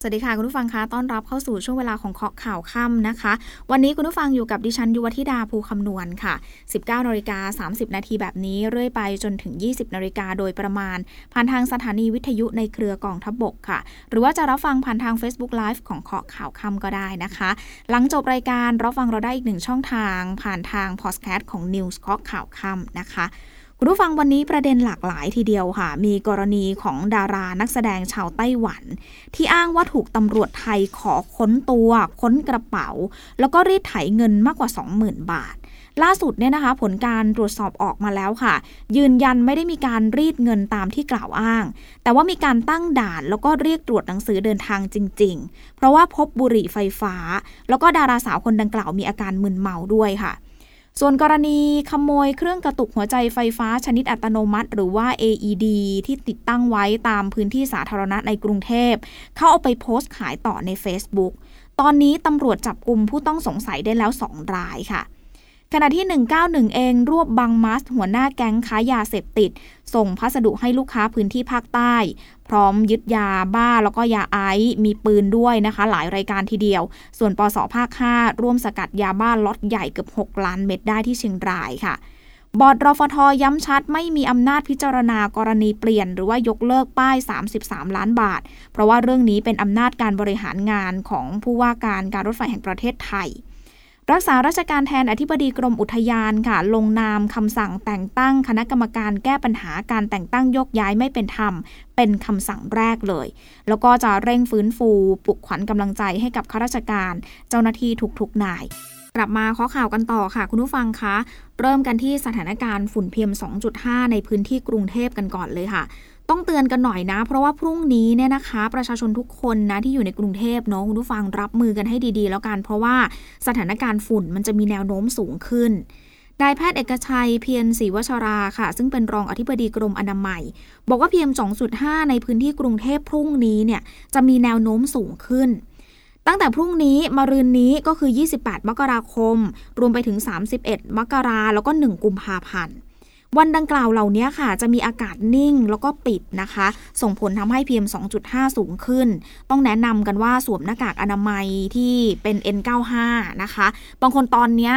สวัสดีค่ะ คุณผู้ฟังคะต้อนรับเข้าสู่ช่วงเวลาของเคาะข่าวค่ำนะคะ วันนี้คุณผู้ฟังอยู่กับดิฉันยุวธิดาภูคำนวณค่ะ 19นาฬิกา30 นาทีแบบนี้เรื่อยไปจนถึง 20นาฬิกาโดยประมาณ ผ่านทางสถานีวิทยุในเครือกองทัพบบกค่ะ หรือว่าจะรับฟังผ่านทาง Facebook Live ของเคาะข่าวค่ำก็ได้นะคะ หลังจบรายการรับฟังเราได้อีกหนึ่งช่องทาง ผ่านทางพอดแคสต์ของ News เคาะข่าวค่ำนะคะ คุณผู้ฟังวันนี้ประเด็นหลากหลายทีเดียวค่ะ มีกรณีของดารานักแสดงชาวไต้หวัน ที่อ้างว่าถูกตำรวจไทยขอค้นตัว ค้นกระเป๋า แล้วก็รีดไถเงินมากกว่า 20,000 บาท ล่าสุดเนี่ยนะคะ ผลการตรวจสอบออกมาแล้วค่ะ ยืนยันไม่ได้มีการรีดเงินตามที่กล่าวอ้าง แต่ว่ามีการตั้งด่านแล้วก็เรียกตรวจหนังสือเดินทางจริง ๆ เพราะว่าพบบุหรี่ไฟฟ้า แล้วก็ดาราสาวคนดังกล่าวมีอาการมึนเมาด้วยค่ะ ส่วนกรณีขโมยเครื่องกระตุกหัวใจไฟฟ้าชนิดอัตโนมัติ หรือว่า AED ที่ติดตั้งไว้ตามพื้นที่สาธารณะในกรุงเทพ เขาเอาไปโพสต์ขายต่อใน Facebook ตอนนี้ตำรวจจับกลุ่มผู้ต้องสงสัยได้แล้ว 2 รายค่ะ ขณะที่ 191 เองรวบบังมัสหัวหน้าแก๊งค้ายาเสพติด ส่งพัสดุให้ลูกค้าพื้นที่ภาคใต้ พร้อมยึดยาบ้าแล้วก็ยาไอซ์มีปืนด้วยนะคะ หลายรายการทีเดียว ส่วนปสภาค 5 ร่วมสกัดยาบ้าล็อตใหญ่เกือบ 6 ล้านเม็ดได้ที่เชียงรายค่ะบอร์ดรฟทย้ำชัดไม่มีอำนาจพิจารณากรณีเปลี่ยน หรือว่ายกเลิกป้าย 33 ล้านบาท เพราะว่าเรื่องนี้เป็นอำนาจการบริหารงานของผู้ว่าการการรถไฟแห่งประเทศไทย รักษาราชการแทนอธิบดีกรมอุทยานค่ะ ลงนามคำสั่งแต่งตั้งคณะกรรมการแก้ปัญหาการแต่งตั้งยกย้ายไม่เป็นธรรม เป็นคำสั่งแรกเลย แล้วก็จะเร่งฟื้นฟูปลุกขวัญกำลังใจให้กับข้าราชการ เจ้าหน้าที่ทุกๆนาย กลับมาข้อข่าวกันต่อค่ะ คุณผู้ฟังคะเริ่มกันที่สถานการณ์ฝุ่น PM 2.5 ในพื้นที่กรุงเทพกันก่อนเลยค่ะ ต้องเตือนกันหน่อยนะ เพราะว่าพรุ่งนี้เนี่ยนะคะ ประชาชนทุกคนนะที่อยู่ในกรุงเทพเนาะคุณผู้ฟังรับมือกันให้ดีๆ แล้วกัน เพราะว่าสถานการณ์ฝุ่นมันจะมีแนวโน้มสูงขึ้นนายแพทย์เอกชัยเพียรศรีวชราค่ะ ซึ่งเป็นรองอธิบดีกรมอนามัย บอกว่าเพียง2.5 ในพื้นที่กรุงเทพพรุ่งนี้เนี่ยจะมีแนวโน้มสูงขึ้น ตั้งแต่พรุ่งนี้มารืนนี้ก็คือ 28 มกราคม รวมไปถึง 31 มกราแล้วก็ 1 กุมภาพันธ์ วันดังกล่าวเหล่านี้ค่ะ จะมีอากาศนิ่งแล้วก็ปิดนะคะ ส่งผลทำให้ PM 2.5 สูงขึ้น ต้องแนะนำกันว่าสวมหน้ากากอนามัยที่เป็น N95 นะคะ บางคนตอนเนี้ย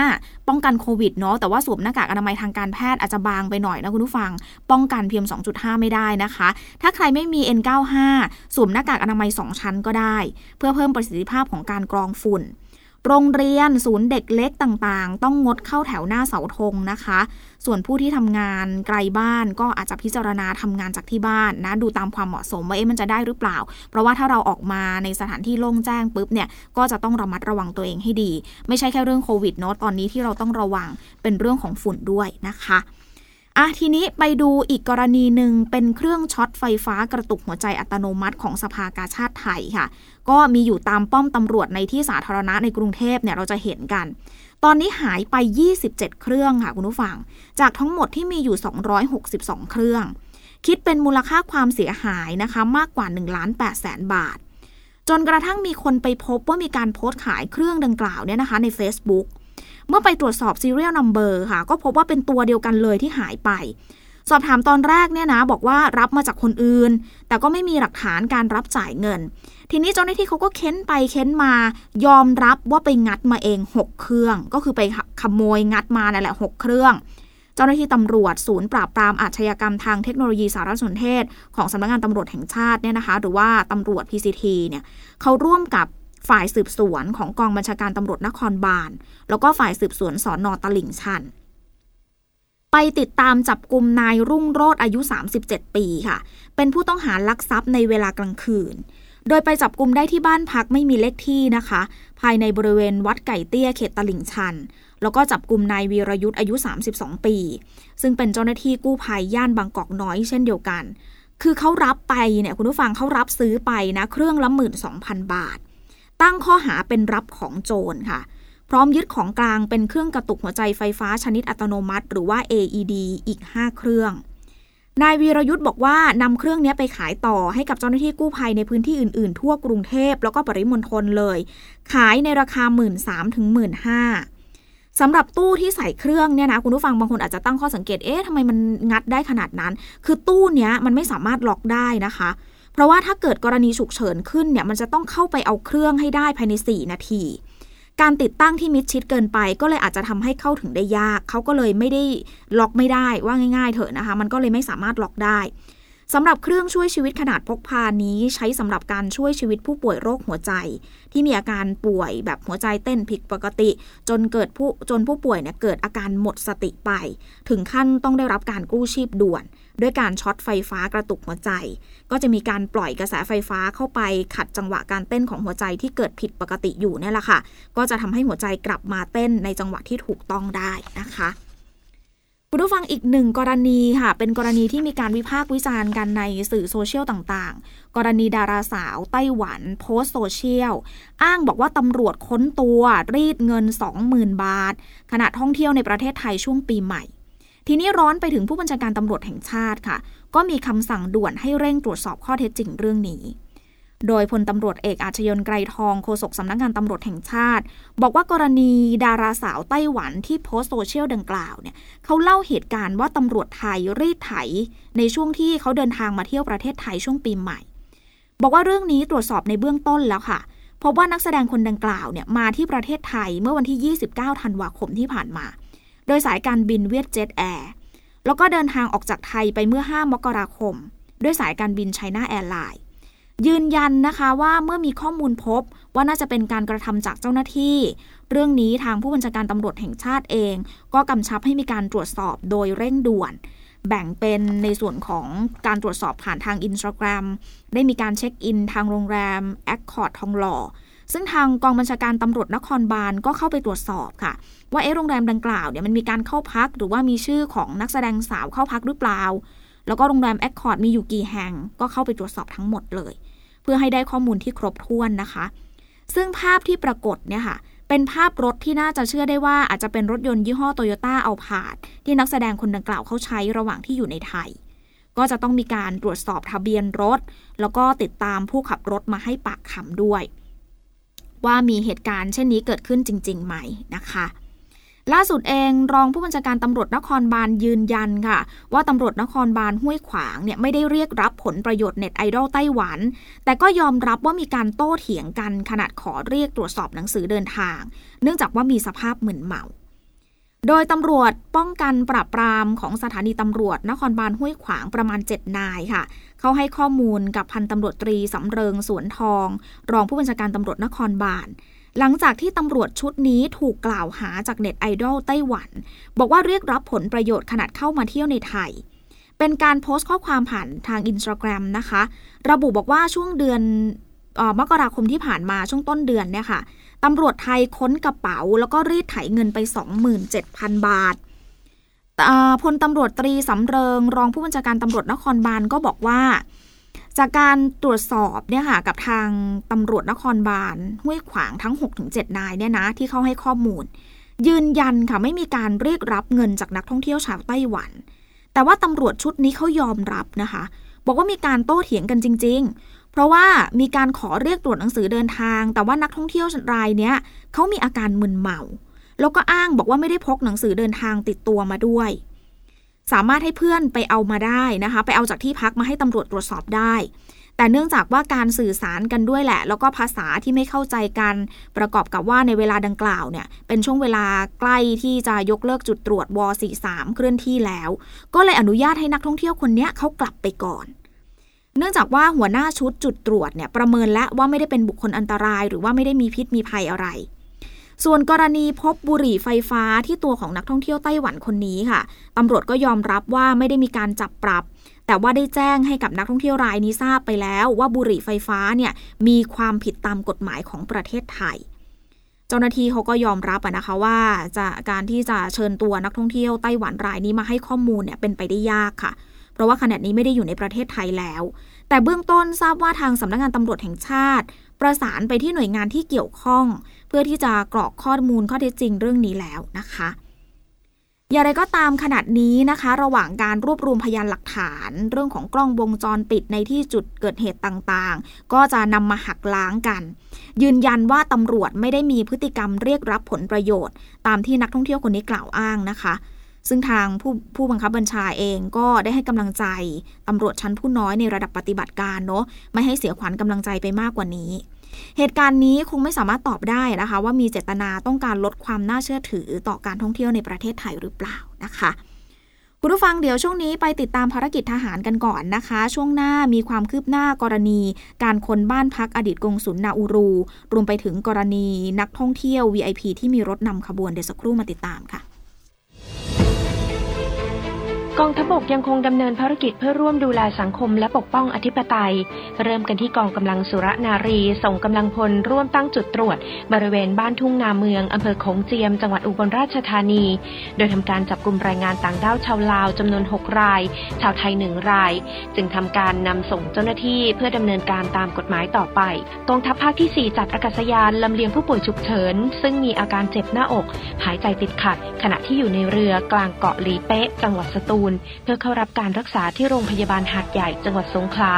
ป้องกันโควิดเนาะแต่ว่าสวมหน้ากากอนามัยทางการแพทย์อาจจะบางไปหน่อยนะคุณผู้ฟัง ป้องกัน PM 2.5 ไม่ได้นะคะ ถ้าใครไม่มี N95 สวมหน้ากากอนามัย 2 ชั้นก็ได้ เพื่อเพิ่มประสิทธิภาพของการกรองฝุ่น โรงเรียนศูนย์เด็กเล็กต่างๆ ต้องงดเข้าแถวหน้าเสาธงนะคะ ส่วนผู้ที่ทำงานไกลบ้านก็อาจจะพิจารณาทำงานจากที่บ้านนะ ดูตามความเหมาะสมว่าเอ๊ะมันจะได้หรือเปล่า เพราะว่าถ้าเราออกมาในสถานที่โล่งแจ้งปุ๊บเนี่ยก็จะต้องระมัดระวังตัวเองให้ดี ไม่ใช่แค่เรื่องโควิดเนาะตอนนี้ที่เราต้องระวังเป็นเรื่องของฝุ่นด้วยนะคะอะทีนี้ไปดูอีกกรณีหนึ่งเป็นเครื่องช็อตไฟฟ้ากระตุกหัวใจอัตโนมัติของสภากาชาติไทยค่ะ ก็มีอยู่ตามป้อมตำรวจในที่สาธารณะในกรุงเทพเนี่ยเราจะเห็นกัน ตอนนี้หายไป 27 เครื่องค่ะคุณผู้ฟัง จากทั้งหมดที่มีอยู่ 262 เครื่อง คิดเป็นมูลค่าความเสียหายนะคะมากกว่า1ล้าน8แสนบาท จนกระทั่งมีคนไปพบว่ามีการโพสต์ขายเครื่องดังกล่าวเนี่ยนะคะใน Facebook เมื่อไปตรวจสอบ serial number ค่ะ ก็พบว่าเป็นตัวเดียวกันเลยที่หายไป สอบถามตอนแรกเนี่ยนะบอกว่ารับมาจากคนอื่น แต่ก็ไม่มีหลักฐานการรับจ่ายเงิน ทีนี้เจ้าหน้าที่เขาก็เค้นไปเค้นมา ยอมรับว่าไปงัดมาเอง 6 เครื่อง ก็คือไปขโมยงัดมานั่นแหละ 6 เครื่องเจ้าหน้าที่ตำรวจศูนย์ปราบปรามอาชญากรรมทางเทคโนโลยีสารสนเทศ ของสำนักงานตำรวจแห่งชาติเนี่ยนะคะ หรือว่าตำรวจ PCT เนี่ยเขาร่วมกับฝ่ายสืบสวนของกองบัญชาการตำรวจนครบาลแล้วก็ฝ่ายสืบสวนสอนอตลิ่งชัน ไปติดตามจับกลุ่มนายรุ่งโรธอายุ 37 ปีค่ะ เป็นผู้ต้องหาลักทรัพย์ในเวลากลางคืน โดยไปจับกลุ่มได้ที่บ้านพักไม่มีเลขที่นะคะ ภายในบริเวณวัดไก่เตี้ยเขตตลิ่งชัน แล้วก็จับกลุ่มนายวีรยุทธ์อายุ 32 ปี ซึ่งเป็นเจ้าหน้าที่กู้ภัยย่านบางกอกน้อยเช่นเดียวกัน คือเขารับไปเนี่ยคุณผู้ฟังเขารับซื้อไปนะเครื่องละหมื่นสองพันบาท ตั้งข้อหาเป็นรับของโจรค่ะ พร้อมยึดของกลางเป็นเครื่องกระตุกหัวใจไฟฟ้าชนิดอัตโนมัติ หรือว่า AED อีก 5 เครื่อง นายวีรยุทธ์บอกว่านำเครื่องนี้ไปขายต่อให้กับเจ้าหน้าที่กู้ภัยในพื้นที่อื่น ๆ ทั่วกรุงเทพแล้วก็ปริมณฑลเลย ขายในราคา 1 3ื่นถึงหมื่นสำหรับตู้ที่ใส่เครื่องเนี่ยนะคุณผู้ฟังบางคนอาจจะตั้งข้อสังเกต เอ๊ะทำไมมันงัดได้ขนาดนั้น คือตู้เนี้ยมันไม่สามารถล็อกได้นะคะ เพราะว่าถ้าเกิดกรณีฉุกเฉินขึ้นเนี่ยมันจะต้องเข้าไปเอาเครื่องให้ได้ภายใน 4 นาที การติดตั้งที่มิดชิดเกินไป ก็เลยอาจจะทำให้เข้าถึงได้ยาก เขาก็เลยไม่ได้ล็อกไม่ได้ว่าง่าย ๆ เถอะนะคะ มันก็เลยไม่สามารถล็อกได้สำหรับเครื่องช่วยชีวิตขนาดพกพานี้ ใช้สำหรับการช่วยชีวิตผู้ป่วยโรคหัวใจ ที่มีอาการป่วยแบบหัวใจเต้นผิดปกติ จนเกิดผู้จนผู้ป่วยเนี่ยเกิดอาการหมดสติไป ถึงขั้นต้องได้รับการกู้ชีพด่วนด้วยการช็อตไฟฟ้ากระตุกหัวใจ ก็จะมีการปล่อยกระแสไฟฟ้าเข้าไปขัดจังหวะการเต้นของหัวใจที่เกิดผิดปกติอยู่เนี่ยแหละค่ะ ก็จะทำให้หัวใจกลับมาเต้นในจังหวะที่ถูกต้องได้นะคะคุณผู้ฟังอีกหนึ่งกรณีค่ะ เป็นกรณีที่มีการวิพากษ์วิจารณ์กันในสื่อโซเชียลต่างๆ กรณีดาราสาวไต้หวันโพสต์โซเชียล อ้างบอกว่าตำรวจค้นตัวรีดเงิน 20,000 บาท ขณะท่องเที่ยวในประเทศไทยช่วงปีใหม่ ทีนี้ร้อนไปถึงผู้บัญชาการตำรวจแห่งชาติค่ะ ก็มีคำสั่งด่วนให้เร่งตรวจสอบข้อเท็จจริงเรื่องนี้โดยพลตำรวจเอกอาชยนไกรทองโฆษกสำนักงงานตำรวจแห่งชาติ บอกว่ากรณีดาราสาวไต้หวันที่โพสโซเชียลดังกล่าวเนี่ยเขาเล่าเหตุการณ์ว่าตำรวจไทยรีดไถ ในช่วงที่เขาเดินทางมาเที่ยวประเทศไทยช่วงปีใหม่ บอกว่าเรื่องนี้ตรวจสอบในเบื้องต้นแล้วค่ะพบว่านักแสดงคนดังกล่าวเนี่ยมาที่ประเทศไทยเมื่อวันที่ 29 ธันวาคมที่ผ่านมา โดยสายการบินเวียดเจ็ตแอร์แล้วก็เดินทางออกจากไทยไปเมื่อ 5 มกราคม ด้วยสายการบินไชน่าแอร์ไลน์ยืนยันนะคะว่าเมื่อมีข้อมูลพบว่าน่าจะเป็นการกระทำจากเจ้าหน้าที่ เรื่องนี้ทางผู้บัญชาการตำรวจแห่งชาติเอง ก็กำชับให้มีการตรวจสอบโดยเร่งด่วน แบ่งเป็นในส่วนของการตรวจสอบผ่านทางอินสตาแกรมได้มีการเช็คอินทางโรงแรมแอคคอร์ดทองหล่อ ซึ่งทางกองบัญชาการตำรวจนครบาลก็เข้าไปตรวจสอบค่ะ ว่าเอ๊ะโรงแรมดังกล่าวเนี่ยมันมีการเข้าพัก หรือว่ามีชื่อของนักแสดงสาวเข้าพักหรือเปล่า แล้วก็โรงแรมแอคคอร์ดมีอยู่กี่แห่ง ก็เข้าไปตรวจสอบทั้งหมดเลย เพื่อให้ได้ข้อมูลที่ครบถ้วนนะคะ ซึ่งภาพที่ปรากฏเนี่ยค่ะเป็นภาพรถที่น่าจะเชื่อได้ว่าอาจจะเป็นรถยนต์ยี่ห้อโตโยต้าอัลพาร์ดที่นักแสดงคนดังกล่าวเขาใช้ระหว่างที่อยู่ในไทย ก็จะต้องมีการตรวจสอบทะเบียนรถ แล้วก็ติดตามผู้ขับรถมาให้ปากคำด้วย ว่ามีเหตุการณ์เช่นนี้เกิดขึ้นจริง ๆ ไหมนะคะล่าสุดเองรองผู้บัญชาการตำรวจนครบาลยืนยันค่ะ ว่าตำรวจนครบาลห้วยขวางเนี่ยไม่ได้เรียกรับผลประโยชน์เน็ตไอดอลไต้หวัน แต่ก็ยอมรับว่ามีการโต้เถียงกันขนาดขอเรียกตรวจสอบหนังสือเดินทาง เนื่องจากว่ามีสภาพเหมือนเมา โดยตำรวจป้องกันปราบปรามของสถานีตำรวจนครบาลห้วยขวางประมาณ 7 นายค่ะ เขาให้ข้อมูลกับพันตำรวจตรีสำเริงสวนทอง รองผู้บัญชาการตำรวจนครบาลหลังจากที่ตำรวจชุดนี้ถูกกล่าวหาจากเน็ตไอดอลไต้หวัน บอกว่าเรียกรับผลประโยชน์ขนาดเข้ามาเที่ยวในไทย เป็นการโพสต์ข้อความผ่านทางอินสตาแกรมนะคะ ระบุบอกว่าช่วงเดือนอมกราคมที่ผ่านมาช่วงต้นเดือนเนี่ยค่ะ ตำรวจไทยค้นกระเป๋า แล้วก็รีดไถเงินไป 27,000 บาทพลตำรวจตรีสำเริง รองผู้บัญชาการตำรวจนครบาลก็บอกว่า จากการตรวจสอบเนี่ยค่ะกับทางตำรวจนครบาลห้วยขวางทั้ง 6-7 นายเนี่ยนะที่เขาให้ข้อมูล ยืนยันค่ะไม่มีการเรียกรับเงินจากนักท่องเที่ยวชาวไต้หวัน แต่ว่าตำรวจชุดนี้เขายอมรับนะคะ บอกว่ามีการโต้เถียงกันจริง ๆ เพราะว่ามีการขอเรียกตรวจหนังสือเดินทาง แต่ว่านักท่องเที่ยวรายเนี้ยเขามีอาการมึนเมา แล้วก็อ้างบอกว่าไม่ได้พกหนังสือเดินทางติดตัวมาด้วย สามารถให้เพื่อนไปเอามาได้นะคะ ไปเอาจากที่พักมาให้ตำรวจตรวจสอบได้ แต่เนื่องจากว่าการสื่อสารกันด้วยแหละ แล้วก็ภาษาที่ไม่เข้าใจกัน ประกอบกับว่าในเวลาดังกล่าวเนี่ย เป็นช่วงเวลาใกล้ที่จะยกเลิกจุดตรวจว 43 เคลื่อนที่แล้ว ก็เลยอนุญาตให้นักท่องเที่ยวคนนี้เขากลับไปก่อน เนื่องจากว่าหัวหน้าชุดจุดตรวจเนี่ยประเมินแล้วว่าไม่ได้เป็นบุคคลอันตราย หรือว่าไม่ได้มีพิษมีภัยอะไร ส่วนกรณีพบบุหรี่ไฟฟ้าที่ตัวของนักท่องเที่ยวไต้หวันคนนี้ค่ะตำรวจก็ยอมรับว่าไม่ได้มีการจับปรับ แต่ว่าได้แจ้งให้กับนักท่องเที่ยวรายนี้ทราบไปแล้ว ว่าบุหรี่ไฟฟ้าเนี่ยมีความผิดตามกฎหมายของประเทศไทยเจ้าหน้าที่เขาก็ยอมรับนะคะว่าจะการที่จะเชิญตัวนักท่องเที่ยวไต้หวันรายนี้มาให้ข้อมูลเนี่ยเป็นไปได้ยากค่ะเราะว่าขณะนี้ไม่ได้อยู่ในประเทศไทยแล้ว แต่เบื้องต้นทราบว่าทางสำนักงงานตำรวจแห่งชาติ ประสานไปที่หน่วยงานที่เกี่ยวข้อง เพื่อที่จะกรอกข้อมูลข้อเท็จจริงเรื่องนี้แล้วนะคะ อย่างไรก็ตามขนาดนี้นะคะ ระหว่างการรวบรวมพยานหลักฐาน เรื่องของกล้องวงจรปิดในที่จุดเกิดเหตุต่างๆ ก็จะนำมาหักล้างกัน ยืนยันว่าตำรวจไม่ได้มีพฤติกรรมเรียกรับผลประโยชน์ ตามที่นักท่องเที่ยวคนนี้กล่าวอ้างนะคะ ซึ่งทางผู้ผู้บังคับบัญชาเองก็ได้ให้กำลังใจตำรวจชั้นผู้น้อยในระดับปฏิบัติการเนาะไม่ให้เสียขวัญกำลังใจไปมากกว่านี้ เหตุการณ์นี้คงไม่สามารถตอบได้นะคะ ว่ามีเจตนาต้องการลดความน่าเชื่อถือต่อการท่องเที่ยวในประเทศไทยหรือเปล่านะคะคุณผู้ฟังเดี๋ยวช่วงนี้ไปติดตามภารกิจทหารกันก่อนนะคะ ช่วงหน้ามีความคืบหน้ากรณี การคนบ้านพักอดีตกงสุลนาอูรู รวมไปถึงกรณีนักท่องเที่ยว VIP ที่มีรถนำขบวนเดี๋ยวสักครู่มาติดตามค่ะ กองทัพบกยังคงดำเนินภารกิจเพื่อร่วมดูแลสังคมและปกป้องอธิปไตย เริ่มกันที่กองกำลังสุรนารี ส่งกำลังพลร่วมตั้งจุดตรวจ บริเวณบ้านทุ่งนาเมืองอำเภอโขงเจียม จังหวัดอุบลราชธานี โดยทำการจับกลุ่มแรงงานต่างด้าวชาวลาวจำนวน 6 ราย ชาวไทยหนึ่งราย จึงทำการนำส่งเจ้าหน้าที่เพื่อดำเนินการตามกฎหมายต่อไป กองทัพภาคที่ 4 จัดอากาศยานลำเลียงผู้ป่วยฉุกเฉินซึ่งมีอาการเจ็บหน้าอก หายใจติดขัด ขณะที่อยู่ในเรือกลางเกาะลีเป๊ะ จังหวัดสตูลเพื่อเข้ารับการรักษาที่โรงพยาบาลหาดใหญ่จังหวัดสงขลา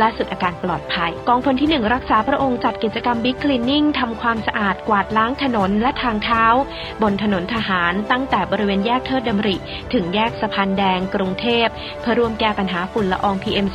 ล่าสุดอาการปลอดภัย กองพลที่หนึ่งรักษาพระองค์จัดกิจกรรมบิ๊กคลีนนิ่งทำความสะอาดกวาดล้างถนนและทางเท้า บนถนนทหารตั้งแต่บริเวณแยกเทิดดำริ ถึงแยกสะพานแดงกรุงเทพ เพื่อร่วมแก้ปัญหาฝุ่นละออง PM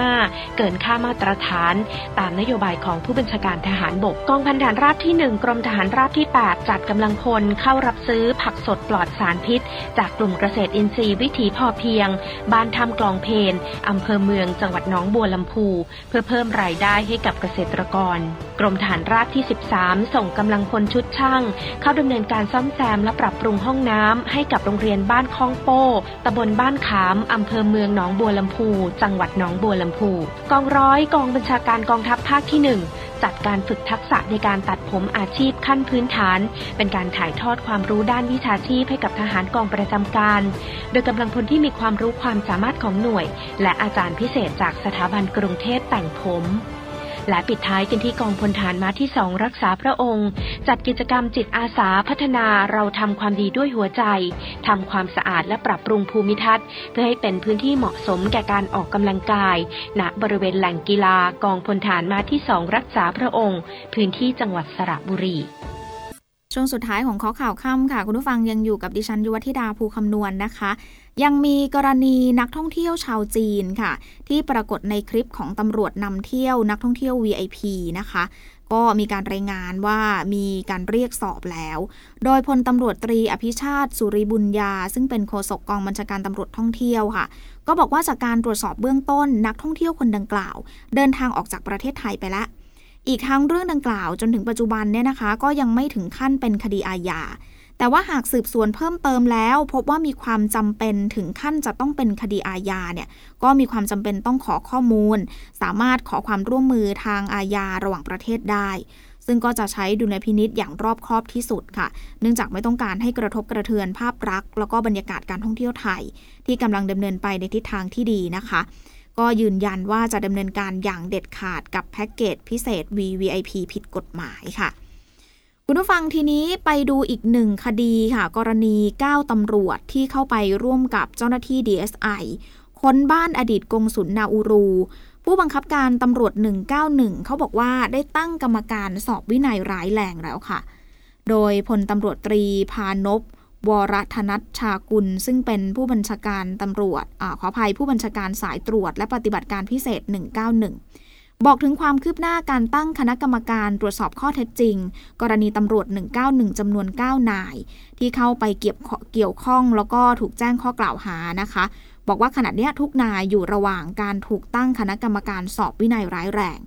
2.5 เกินค่ามาตรฐาน ตามนโยบายของผู้บัญชาการทหารบกกองพันฐานราบที่ 1 กรมทหารราบที่ 8 จัดกำลังพลเข้ารับซื้อผักสดปลอดสารพิษ จากกลุ่มเกษตรอินทรีย์วิถีพอเพียง บ้านทำกลองเพนอำเภอเมืองจังหวัดน้องบัวลำพู เพื่อเพิ่มรายได้ให้กับเกษตรกร กรมฐานราบที่ 13 ส่งกำลังพลชุดช่าง เข้าดำเนินการซ่อมแซมและปรับปรุงห้องน้ำให้กับโรงเรียนบ้านคลองโป้ตำบลบ้านขามอำเภอเมืองหนองบัวลำพู จังหวัดหนองบัวลำพู กองร้อยกองบัญชาการกองทัพภาคที่ 1 จัดการฝึกทักษะในการตัดผมอาชีพขั้นพื้นฐาน เป็นการถ่ายทอดความรู้ด้านวิชาชีพให้กับทหารกองประจำการ โดยกำลังพลที่มีความรู้ความสามารถของหน่วย และอาจารย์พิเศษจากสถาบันกรุงเทพแต่งผม และปิดท้ายกันที่กองพลฐานมาที่สองรักษาพระองค์ จัดกิจกรรมจิตอาสาพัฒนาเราทำความดีด้วยหัวใจทำความสะอาดและปรับปรุงภูมิทัศน์ เพื่อให้เป็นพื้นที่เหมาะสมแก่การออกกำลังกายณบริเวณแหล่งกีฬากองพลฐานมาที่สองรักษาพระองค์ พื้นที่จังหวัดสระบุรี ช่วงสุดท้ายของข้อข่าวค่ำค่ะ คุณผู้ฟังยังอยู่กับดิฉันยุวธิดาภูคำนวณนนะคะ ยังมีกรณีนักท่องเที่ยวชาวจีนค่ะ ที่ปรากฏในคลิปของตำรวจนำเที่ยวนักท่องเที่ยว VIP นะคะ ก็มีการรายงานว่ามีการเรียกสอบแล้ว โดยพลตำรวจตรีอภิชาติ สุริบุญญา ซึ่งเป็นโฆษกกองบัญชาการตำรวจท่องเที่ยวค่ะ ก็บอกว่าจากการตรวจสอบเบื้องต้นนักท่องเที่ยวคนดังกล่าว เดินทางออกจากประเทศไทยไปแล้ว อีกทั้งเรื่องดังกล่าวจนถึงปัจจุบันเนี่ยนะคะ ก็ยังไม่ถึงขั้นเป็นคดีอาญาแต่ว่าหากสืบสวนเพิ่มเติมแล้ว พบว่ามีความจำเป็นถึงขั้นจะต้องเป็นคดีอาญาเนี่ยก็มีความจำเป็นต้องขอข้อมูล สามารถขอความร่วมมือทางอาญาระหว่างประเทศได้ ซึ่งก็จะใช้ดุลพินิษอย่างรอบครอบที่สุดค่ะ เนื่องจากไม่ต้องการให้กระทบกระเทือนภาพลักษณ์แล้วก็บรรยากาศการท่องเที่ยวไทย ที่กำลังดำเนินไปในทิศทางที่ดีนะคะ ก็ยืนยันว่าจะดำเนินการอย่างเด็ดขาดกับแพ็กเกจพิเศษ VVIP ผิดกฎหมายค่ะ คุณผู้ฟังทีนี้ไปดูอีกหนึ่งคดีค่ะ กรณี 9ตำรวจที่เข้าไปร่วมกับเจ้าหน้าที่ DSI ค้นบ้านอดีตกงสุลนาอูรู ผู้บังคับการตำรวจ 191 เขาบอกว่าได้ตั้งกรรมการสอบวินัยร้ายแรงแล้วค่ะ โดยพลตำรวจตรีพานพ วรธนัชชากุล ซึ่งเป็นผู้บัญชาการตำรวจอขออภัยผู้บัญชาการสายตรวจ และปฏิบัติการพิเศษ 191 บอกถึงความคืบหน้าการตั้งคณะกรรมการตรวจสอบข้อเท็จจริง กรณีตำรวจ 191จำนวน 9 นาย ที่เข้าไปเกี่ยวเกี่ยวข้องแล้วก็ถูกแจ้งข้อกล่าวหานะคะ บอกว่าขณะนี้ทุกนายอยู่ระหว่างการถูกตั้งคณะกรรมการสอบวินัยร้ายแรง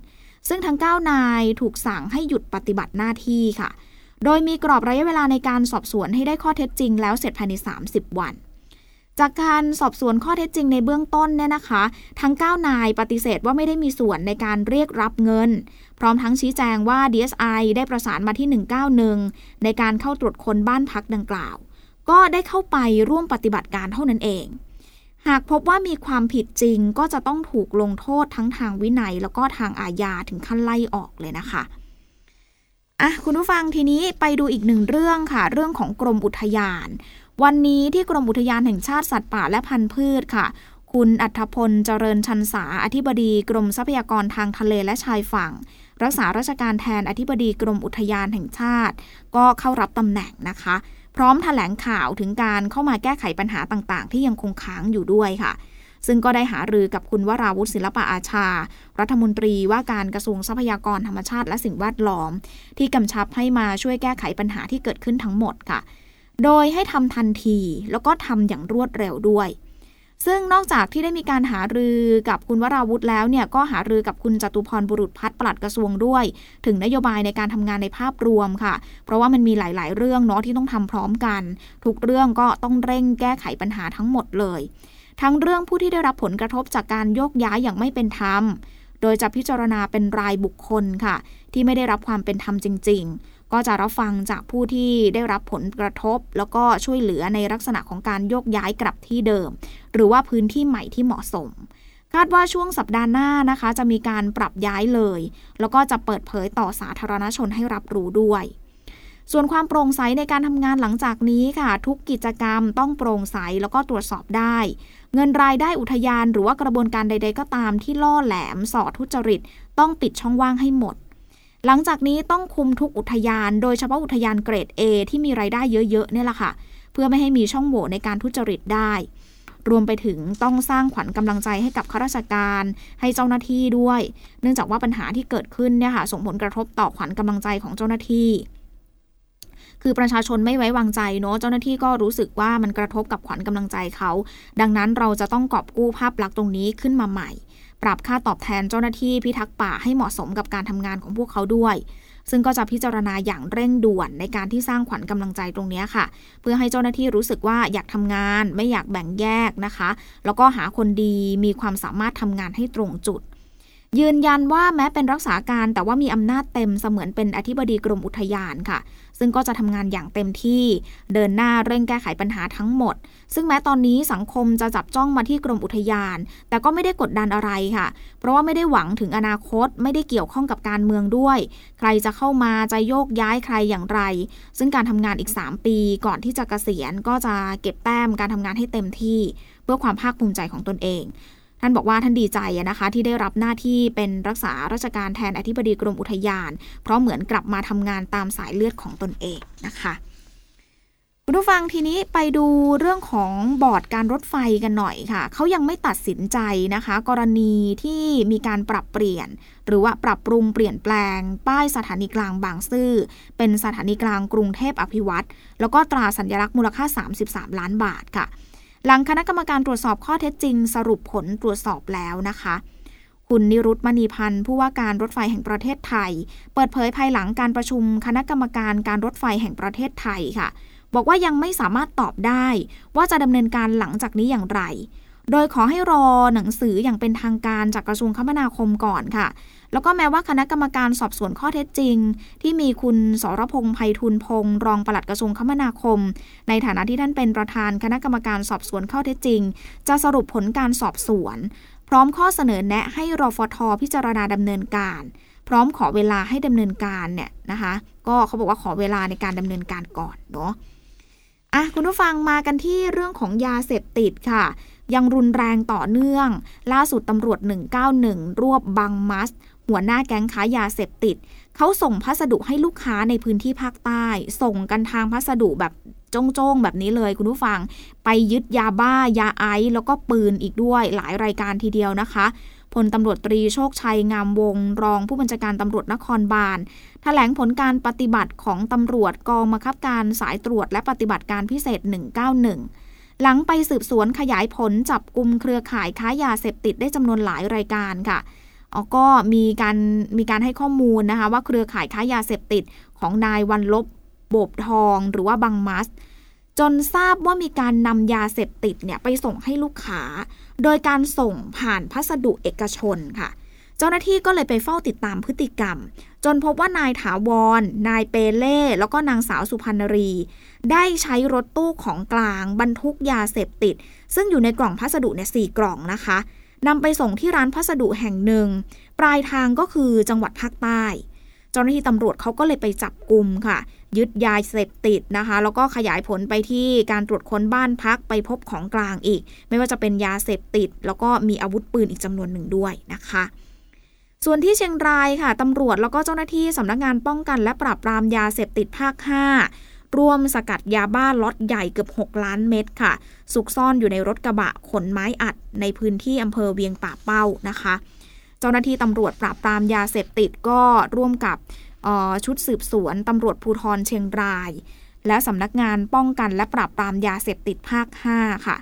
ซึ่งทั้ง 9 นายถูกสั่งให้หยุดปฏิบัติหน้าที่ค่ะ โดยมีกรอบระยะเวลาในการสอบสวนให้ได้ข้อเท็จจริง แล้วเสร็จภายใน 30 วัน จากการสอบสวนข้อเท็จจริงในเบื้องต้นเนี่ยนะคะ ทั้ง 9 นายปฏิเสธว่าไม่ได้มีส่วนในการเรียกรับเงิน พร้อมทั้งชี้แจงว่า DSI ได้ประสานมาที่ 191 ในการเข้าตรวจคนบ้านพักดังกล่าว ก็ได้เข้าไปร่วมปฏิบัติการเท่านั้นเอง หากพบว่ามีความผิดจริงก็จะต้องถูกลงโทษทั้งทางวินัย แล้วก็ทางอาญาถึงขั้นไล่ออกเลยนะคะ อะคุณผู้ฟังทีนี้ไปดูอีกหนึ่งเรื่องค่ะ เรื่องของกรมอุทยาน วันนี้ที่กรมอุทยานแห่งชาติสัตว์ป่าและพันธุ์พืชค่ะ คุณอัธพลเจริญชันษาอธิบดีกรมทรัพยากรทางทะเลและชายฝั่ง รักษาราชการแทนอธิบดีกรมอุทยานแห่งชาติ ก็เข้ารับตำแหน่งนะคะ พร้อมถแถลงข่าวถึงการเข้ามาแก้ไขปัญหาต่างๆ ที่ยังคงค้างอยู่ด้วยค่ะ ซึ่งก็ได้หารือกับคุณวราวุฒิศิลปะอาชา รัฐมนตรีว่าการกระทรวงทรัพยากรธรรมชาติและสิ่งแวดล้อม ที่กำชับให้มาช่วยแก้ไขปัญหาที่เกิดขึ้นทั้งหมดค่ะ โดยให้ทำทันทีแล้วก็ทำอย่างรวดเร็วด้วยซึ่งนอกจากที่ได้มีการหารือกับคุณวราวุธแล้วเนี่ยก็หารือกับคุณจตุพรบุรุษพัฒน์ปลัดกระทรวงด้วย ถึงนโยบายในการทำงานในภาพรวมค่ะ เพราะว่ามันมีหลาย ๆ เรื่องเนาะที่ต้องทำพร้อมกัน ทุกเรื่องก็ต้องเร่งแก้ไขปัญหาทั้งหมดเลย ทั้งเรื่องผู้ที่ได้รับผลกระทบจากการโยกย้ายอย่างไม่เป็นธรรม โดยจะพิจารณาเป็นรายบุคคลค่ะ ที่ไม่ได้รับความเป็นธรรมจริง ๆ ก็จะรับฟังจากผู้ที่ได้รับผลกระทบ แล้วก็ช่วยเหลือในลักษณะของการโยกย้ายกลับที่เดิม หรือว่าพื้นที่ใหม่ที่เหมาะสมคาดว่าช่วงสัปดาห์หน้านะคะ จะมีการปรับย้ายเลย แล้วก็จะเปิดเผยต่อสาธารณชนให้รับรู้ด้วย ส่วนความโปร่งใสในการทำงานหลังจากนี้ค่ะ ทุกกิจกรรมต้องโปร่งใสแล้วก็ตรวจสอบได้ เงินรายได้อุทยานหรือว่ากระบวนการใด ๆ ก็ตามที่ล่อแหลมสอดทุจริต ต้องปิดช่องว่างให้หมด หลังจากนี้ต้องคุมทุกอุทยาน โดยเฉพาะอุทยานเกรด A ที่มีรายได้เยอะๆเนี่ยแหละค่ะ เพื่อไม่ให้มีช่องโหว่ในการทุจริตได้ รวมไปถึงต้องสร้างขวัญกำลังใจให้กับข้าราชการ ให้เจ้าหน้าที่ด้วย เนื่องจากว่าปัญหาที่เกิดขึ้นเนี่ยค่ะส่งผลกระทบต่อขวัญกำลังใจของเจ้าหน้าที่ คือประชาชนไม่ไว้วางใจเนาะเจ้าหน้าที่ก็รู้สึกว่ามันกระทบกับขวัญกำลังใจเขา ดังนั้นเราจะต้องกอบกู้ภาพลักษณ์ตรงนี้ขึ้นมาใหม่ ปรับค่าตอบแทนเจ้าหน้าที่พิทักษ์ป่าให้เหมาะสมกับการทำงานของพวกเขาด้วยซึ่งก็จะพิจารณาอย่างเร่งด่วนในการที่สร้างขวัญกำลังใจตรงนี้ค่ะ เพื่อให้เจ้าหน้าที่รู้สึกว่าอยากทำงาน ไม่อยากแบ่งแยกนะคะ แล้วก็หาคนดีมีความสามารถทำงานให้ตรงจุด ยืนยันว่าแม้เป็นรักษาการแต่ว่ามีอำนาจเต็มเสมือนเป็นอธิบดีกรมอุทยานค่ะ ซึ่งก็จะทำงานอย่างเต็มที่เดินหน้าเร่งแก้ไขปัญหาทั้งหมด ซึ่งแม้ตอนนี้สังคมจะจับจ้องมาที่กรมอุทยาน แต่ก็ไม่ได้กดดันอะไรค่ะ เพราะว่าไม่ได้หวังถึงอนาคต ไม่ได้เกี่ยวข้องกับการเมืองด้วย ใครจะเข้ามาจะโยกย้ายใครอย่างไร ซึ่งการทำงานอีก 3 ปีก่อนที่จะเกษียณก็จะเก็บแต้มการทำงานให้เต็มที่ เพื่อความภาคภูมิใจของตนเอง ท่านบอกว่าท่านดีใจนะคะ ที่ได้รับหน้าที่เป็นรักษาราชการแทนอธิบดีกรมอุทยาน เพราะเหมือนกลับมาทำงานตามสายเลือดของตนเองนะคะคุณผู้ฟังทีนี้ไปดูเรื่องของบอร์ดการรถไฟกันหน่อยค่ะ เขายังไม่ตัดสินใจนะคะ กรณีที่มีการปรับเปลี่ยน หรือว่าปรับปรุงเปลี่ยนแปลง ป้ายสถานีกลางบางซื่อเป็นสถานีกลางกรุงเทพอภิวัตแล้วก็ตราสัญลักษณ์มูลค่า 33 ล้านบาทค่ะ หลังคณะกรรมการตรวจสอบข้อเท็จจริง สรุปผลตรวจสอบแล้วนะคะ คุณนิรุตมณีพันธ์ผู้ว่าการรถไฟแห่งประเทศไทย เปิดเผยภายหลังการประชุมคณะกรรมการการรถไฟแห่งประเทศไทยค่ะ บอกว่ายังไม่สามารถตอบได้ ว่าจะดำเนินการหลังจากนี้อย่างไร โดยขอให้รอหนังสืออย่างเป็นทางการจากกระทรวงคมนาคมก่อนค่ะ แล้วก็แม้ว่าคณะกรรมการสอบสวนข้อเท็จจริง ที่มีคุณสรพงษ์ไพฑูรย์พงษ์รองปลัดกระทรวงคมนาคม ในฐานะที่ท่านเป็นประธานคณะกรรมการสอบสวนข้อเท็จจริง จะสรุปผลการสอบสวน พร้อมข้อเสนอแนะให้รฟทพิจารณาดำเนินการ พร้อมขอเวลาให้ดำเนินการเนี่ยนะคะ ก็เขาบอกว่าขอเวลาในการดำเนินการก่อนเนาะอะคุณผู้ฟังมากันที่เรื่องของยาเสพติดค่ะ ยังรุนแรงต่อเนื่อง ล่าสุดตำรวจ 191 รวบบังมัส หัวหน้าแก๊งค้ายาเสพติด เขาส่งพัสดุให้ลูกค้าในพื้นที่ภาคใต้ ส่งกันทางพัสดุแบบจ้งๆ แบบนี้เลยคุณผู้ฟัง ไปยึดยาบ้ายาไอซ์แล้วก็ปืนอีกด้วยหลายรายการทีเดียวนะคะพลตำรวจตรีโชคชัยงามวง รองผู้บัญชาการตำรวจนครบาลแถลงผลการปฏิบัติของตำรวจกองบังคับการสายตรวจและปฏิบัติการพิเศษ 191 หลังไปสืบสวนขยายผลจับกลุ่มเครือข่ายค้ายาเสพติดได้จำนวนหลายรายการค่ะ ก็มีการมีการให้ข้อมูลนะคะ ว่าเครือข่ายค้ายาเสพติดของนายวันลบโบบทองหรือว่าบังมัสจนทราบว่ามีการนำยาเสพติดเนี่ยไปส่งให้ลูกค้า โดยการส่งผ่านพัสดุเอกชนค่ะ เจ้าหน้าที่ก็เลยไปเฝ้าติดตามพฤติกรรม จนพบว่านายถาวร นายเปเล่ แล้วก็นางสาวสุพรรณรี ได้ใช้รถตู้ของกลางบรรทุกยาเสพติด ซึ่งอยู่ในกล่องพัสดุเนี่ยสี่กล่องนะคะ นำไปส่งที่ร้านพัสดุแห่งหนึ่ง ปลายทางก็คือจังหวัดภาคใต้ เจ้าหน้าที่ตำรวจเขาก็เลยไปจับกลุ่มค่ะ ยึดยาเสพติดนะคะ แล้วก็ขยายผลไปที่การตรวจค้นบ้านพักไปพบของกลางอีก ไม่ว่าจะเป็นยาเสพติด แล้วก็มีอาวุธปืนอีกจำนวนหนึ่งด้วยนะคะส่วนที่เชียงรายค่ะตำรวจแล้วก็เจ้าหน้าที่สำนักงานป้องกันและปราบปรามยาเสพติดภาค 5 ร่วมสกัดยาบ้าล็อตใหญ่เกือบ 6 ล้านเม็ดค่ะ ซุกซ่อนอยู่ในรถกระบะขนไม้อัดในพื้นที่อำเภอเวียงป่าเป้านะคะ เจ้าหน้าที่ตำรวจปราบปรามยาเสพติดก็ร่วมกับชุดสืบสวนตำรวจภูธรเชียงราย และสำนักงานป้องกันและปราบปรามยาเสพติดภาค 5 ค่ะ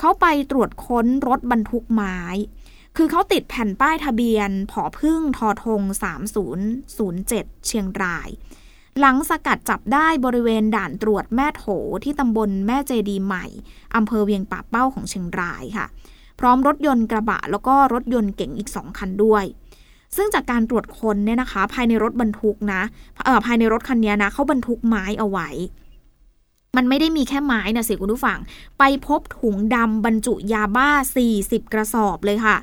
เขาไปตรวจค้นรถบรรทุกไม้ คือเขาติดแผ่นป้ายทะเบียนผอพึ่งทอทง 3007 เชียงราย หลังสกัดจับได้บริเวณด่านตรวจแม่โถที่ตำบลแม่เจดีใหม่อำเภอเวียงป่าเป้าของเชียงรายค่ะ พร้อมรถยนต์กระบะแล้วก็รถยนต์เก๋งอีกสองคันด้วย ซึ่งจากการตรวจคนเนี่ยนะคะ ภายในรถบรรทุกนะเออภายในรถคันนี้นะเขาบรรทุกไม้เอาไว้ มันไม่ได้มีแค่ไม้นะสิคุณผู้ฟัง ไปพบถุงดำบรรจุยาบ้า 40 กระสอบเลยค่ะ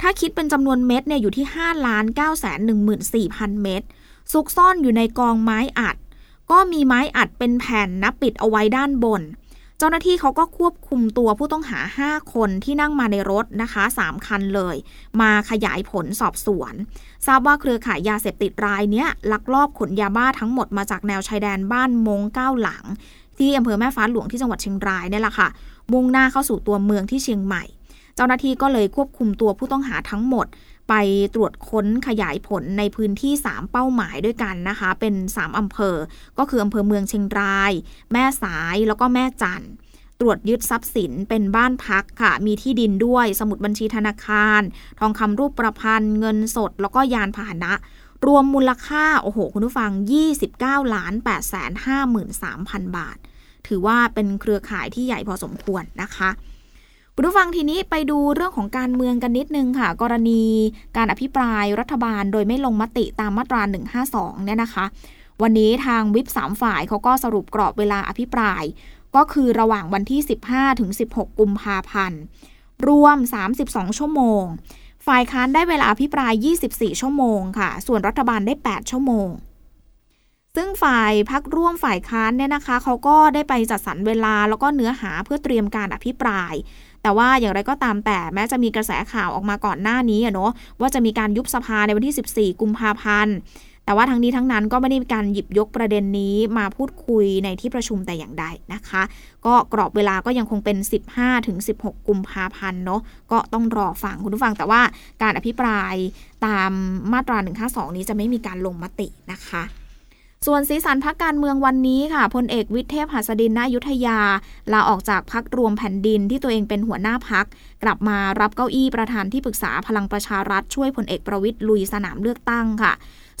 ถ้าคิดเป็นจำนวนเม็ดเนี่ยอยู่ที่5ล้าน9 1 4 0 0 0 เม็ด ซุกซ่อนอยู่ในกองไม้อัด ก็มีไม้อัดเป็นแผ่นนะปิดเอาไว้ด้านบน เจ้าหน้าที่เขาก็ควบคุมตัวผู้ต้องหา 5 คนที่นั่งมาในรถนะคะ 3 คันเลย มาขยายผลสอบสวน ทราบว่าเครือข่ายยาเสพติดรายเนี้ยลักลอบขนยาบ้าทั้งหมดมาจากแนวชายแดนบ้านมงเก้าหลัง ที่อำเภอแม่ฟ้าหลวงที่จังหวัดเชียงรายนี่แหละค่ะ มุ่งหน้าเข้าสู่ตัวเมืองที่เชียงใหม่ เจ้าหน้าที่ก็เลยควบคุมตัวผู้ต้องหาทั้งหมด ไปตรวจค้นขยายผลในพื้นที่ 3 เป้าหมายด้วยกันนะคะ เป็น 3 อำเภอ ก็คืออำเภอเมืองเชียงราย แม่สายแล้วก็แม่จันทร์ตรวจยึดทรัพย์สินเป็นบ้านพักค่ะ มีที่ดินด้วย สมุดบัญชีธนาคาร ทองคำรูปประพันธ์ เงินสด แล้วก็ยานพาหนะ รวมมูลค่า โอ้โห คุณผู้ฟัง 29ล้าน8แสน53,000 บาท ถือว่าเป็นเครือข่ายที่ใหญ่พอสมควรนะคะ คุณผู้ฟังทีนี้ไปดูเรื่องของการเมืองกันนิดนึงค่ะ กรณีการอภิปรายรัฐบาลโดยไม่ลงมติตามมาตรา 152 เนี่ยนะคะ วันนี้ทางวิปสามฝ่ายเขาก็สรุปกรอบเวลาอภิปราย ก็คือระหว่างวันที่ 15 ถึง 16 กุมภาพันธ์ รวม 32 ชั่วโมง ฝ่ายค้านได้เวลาพิปราย 24 ชั่วโมงค่ะ ส่วนรัฐบาลได้ 8 ชั่วโมงซึ่งฝ่ายพักร่วมฝ่ายค้านเนี่ยนะคะเขาก็ได้ไปจัดสรรเวลาแล้วก็เนื้อหาเพื่อเตรียมการอภิปราย แต่ว่าอย่างไรก็ตามแต่แม้จะมีกระแสข่าวออกมาก่อนหน้านี้อะเนาะว่าจะมีการยุบสภาในวันที่ 14 กุมภาพันธ์แต่ว่าทั้งนี้ทั้งนั้นก็ไม่ได้มีการหยิบยกประเด็นนี้มาพูดคุยในที่ประชุมแต่อย่างใดนะคะ ก็กรอบเวลาก็ยังคงเป็น 15 ถึง 16 กุมภาพันธ์เนาะก็ต้องรอฟังคุณผู้ฟัง แต่ว่าการอภิปรายตามมาตรา 152 นี้จะไม่มีการลงมตินะคะ ส่วนสีสันพักการเมืองวันนี้ค่ะพลเอกวิทเทพหัสดินนายุทธยา ลาออกจากพักรวมแผ่นดินที่ตัวเองเป็นหัวหน้าพัก กลับมารับเก้าอี้ประธานที่ปรึกษาพลังประชารัฐช่วยพลเอกประวิทย์ลุยสนามเลือกตั้งค่ะ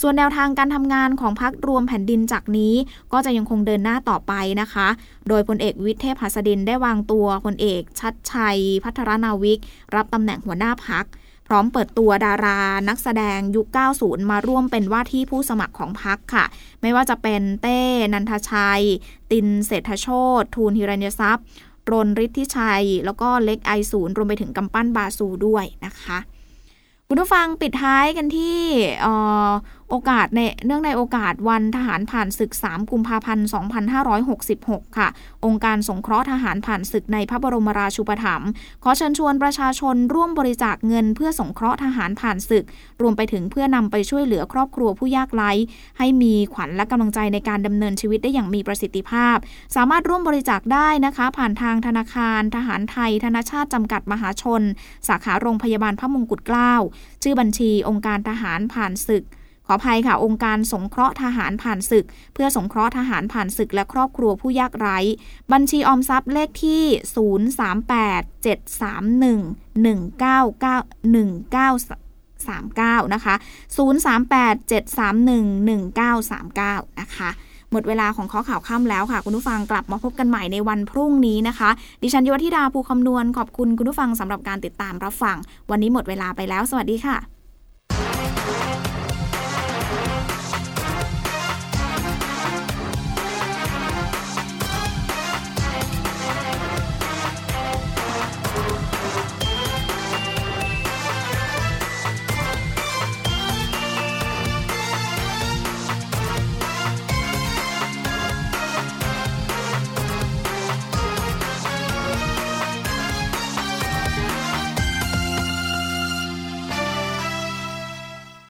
ส่วนแนวทางการทำงานของพักรวมแผ่นดินจากนี้ ก็จะยังคงเดินหน้าต่อไปนะคะ โดยพลเอกวิทเทพหัสดินได้วางตัวพลเอกชัดชัย พัทรนาวิก รับตำแหน่งหัวหน้าพัก พร้อมเปิดตัวดารานักแสดงยุค 90 มาร่วมเป็นว่าที่ผู้สมัครของพักค่ะ ไม่ว่าจะเป็นเต้นันทชัย ตินเศรษฐโชตทูลฮิรัญยทรัพย์รนฤทธิชัย แล้วก็เล็กไอศูนย์รวมไปถึงกำปั้นบาซูด้วยนะคะ คุณผู้ฟังปิดท้ายกันที่โอกาสในเนื่องในโอกาสวันทหารผ่านศึก 3 กุมภาพันธ์ 2566 ค่ะ องค์การสงเคราะห์ทหารผ่านศึกในพระบรมราชูปถัมภ์ขอเชิญชวนประชาชนร่วมบริจาคเงินเพื่อสงเคราะห์ทหารผ่านศึก รวมไปถึงเพื่อนำไปช่วยเหลือครอบครัวผู้ยากไร้ให้มีขวัญและกำลังใจในการดำเนินชีวิตได้อย่างมีประสิทธิภาพ สามารถร่วมบริจาคได้นะคะ ผ่านทางธนาคาร ทหารไทย ธนาชาติจำกัดมหาชน สาขาโรงพยาบาลพระมงกุฎเกล้าชื่อบัญชีองค์การทหารผ่านศึก ขออภัยค่ะ องค์การสงเคราะห์ทหารผ่านศึก เพื่อสงเคราะห์ทหารผ่านศึกและครอบครัวผู้ยากไร้ บัญชีออมทรัพย์เลขที่ 0387311991939 นะคะ 038-731-1939นะคะ มดเวลาของข้อข่าวค่ำแล้วค่ะ คุณผู้ฟังกลับมาพบกันใหม่ในวันพรุ่งนี้นะคะ ดิฉันยุวธิดาภูคำนวณขอบคุณคุณผู้ฟังสำหรับการติดตามรับฟัง วันนี้หมดเวลาไปแล้ว สวัสดีค่ะ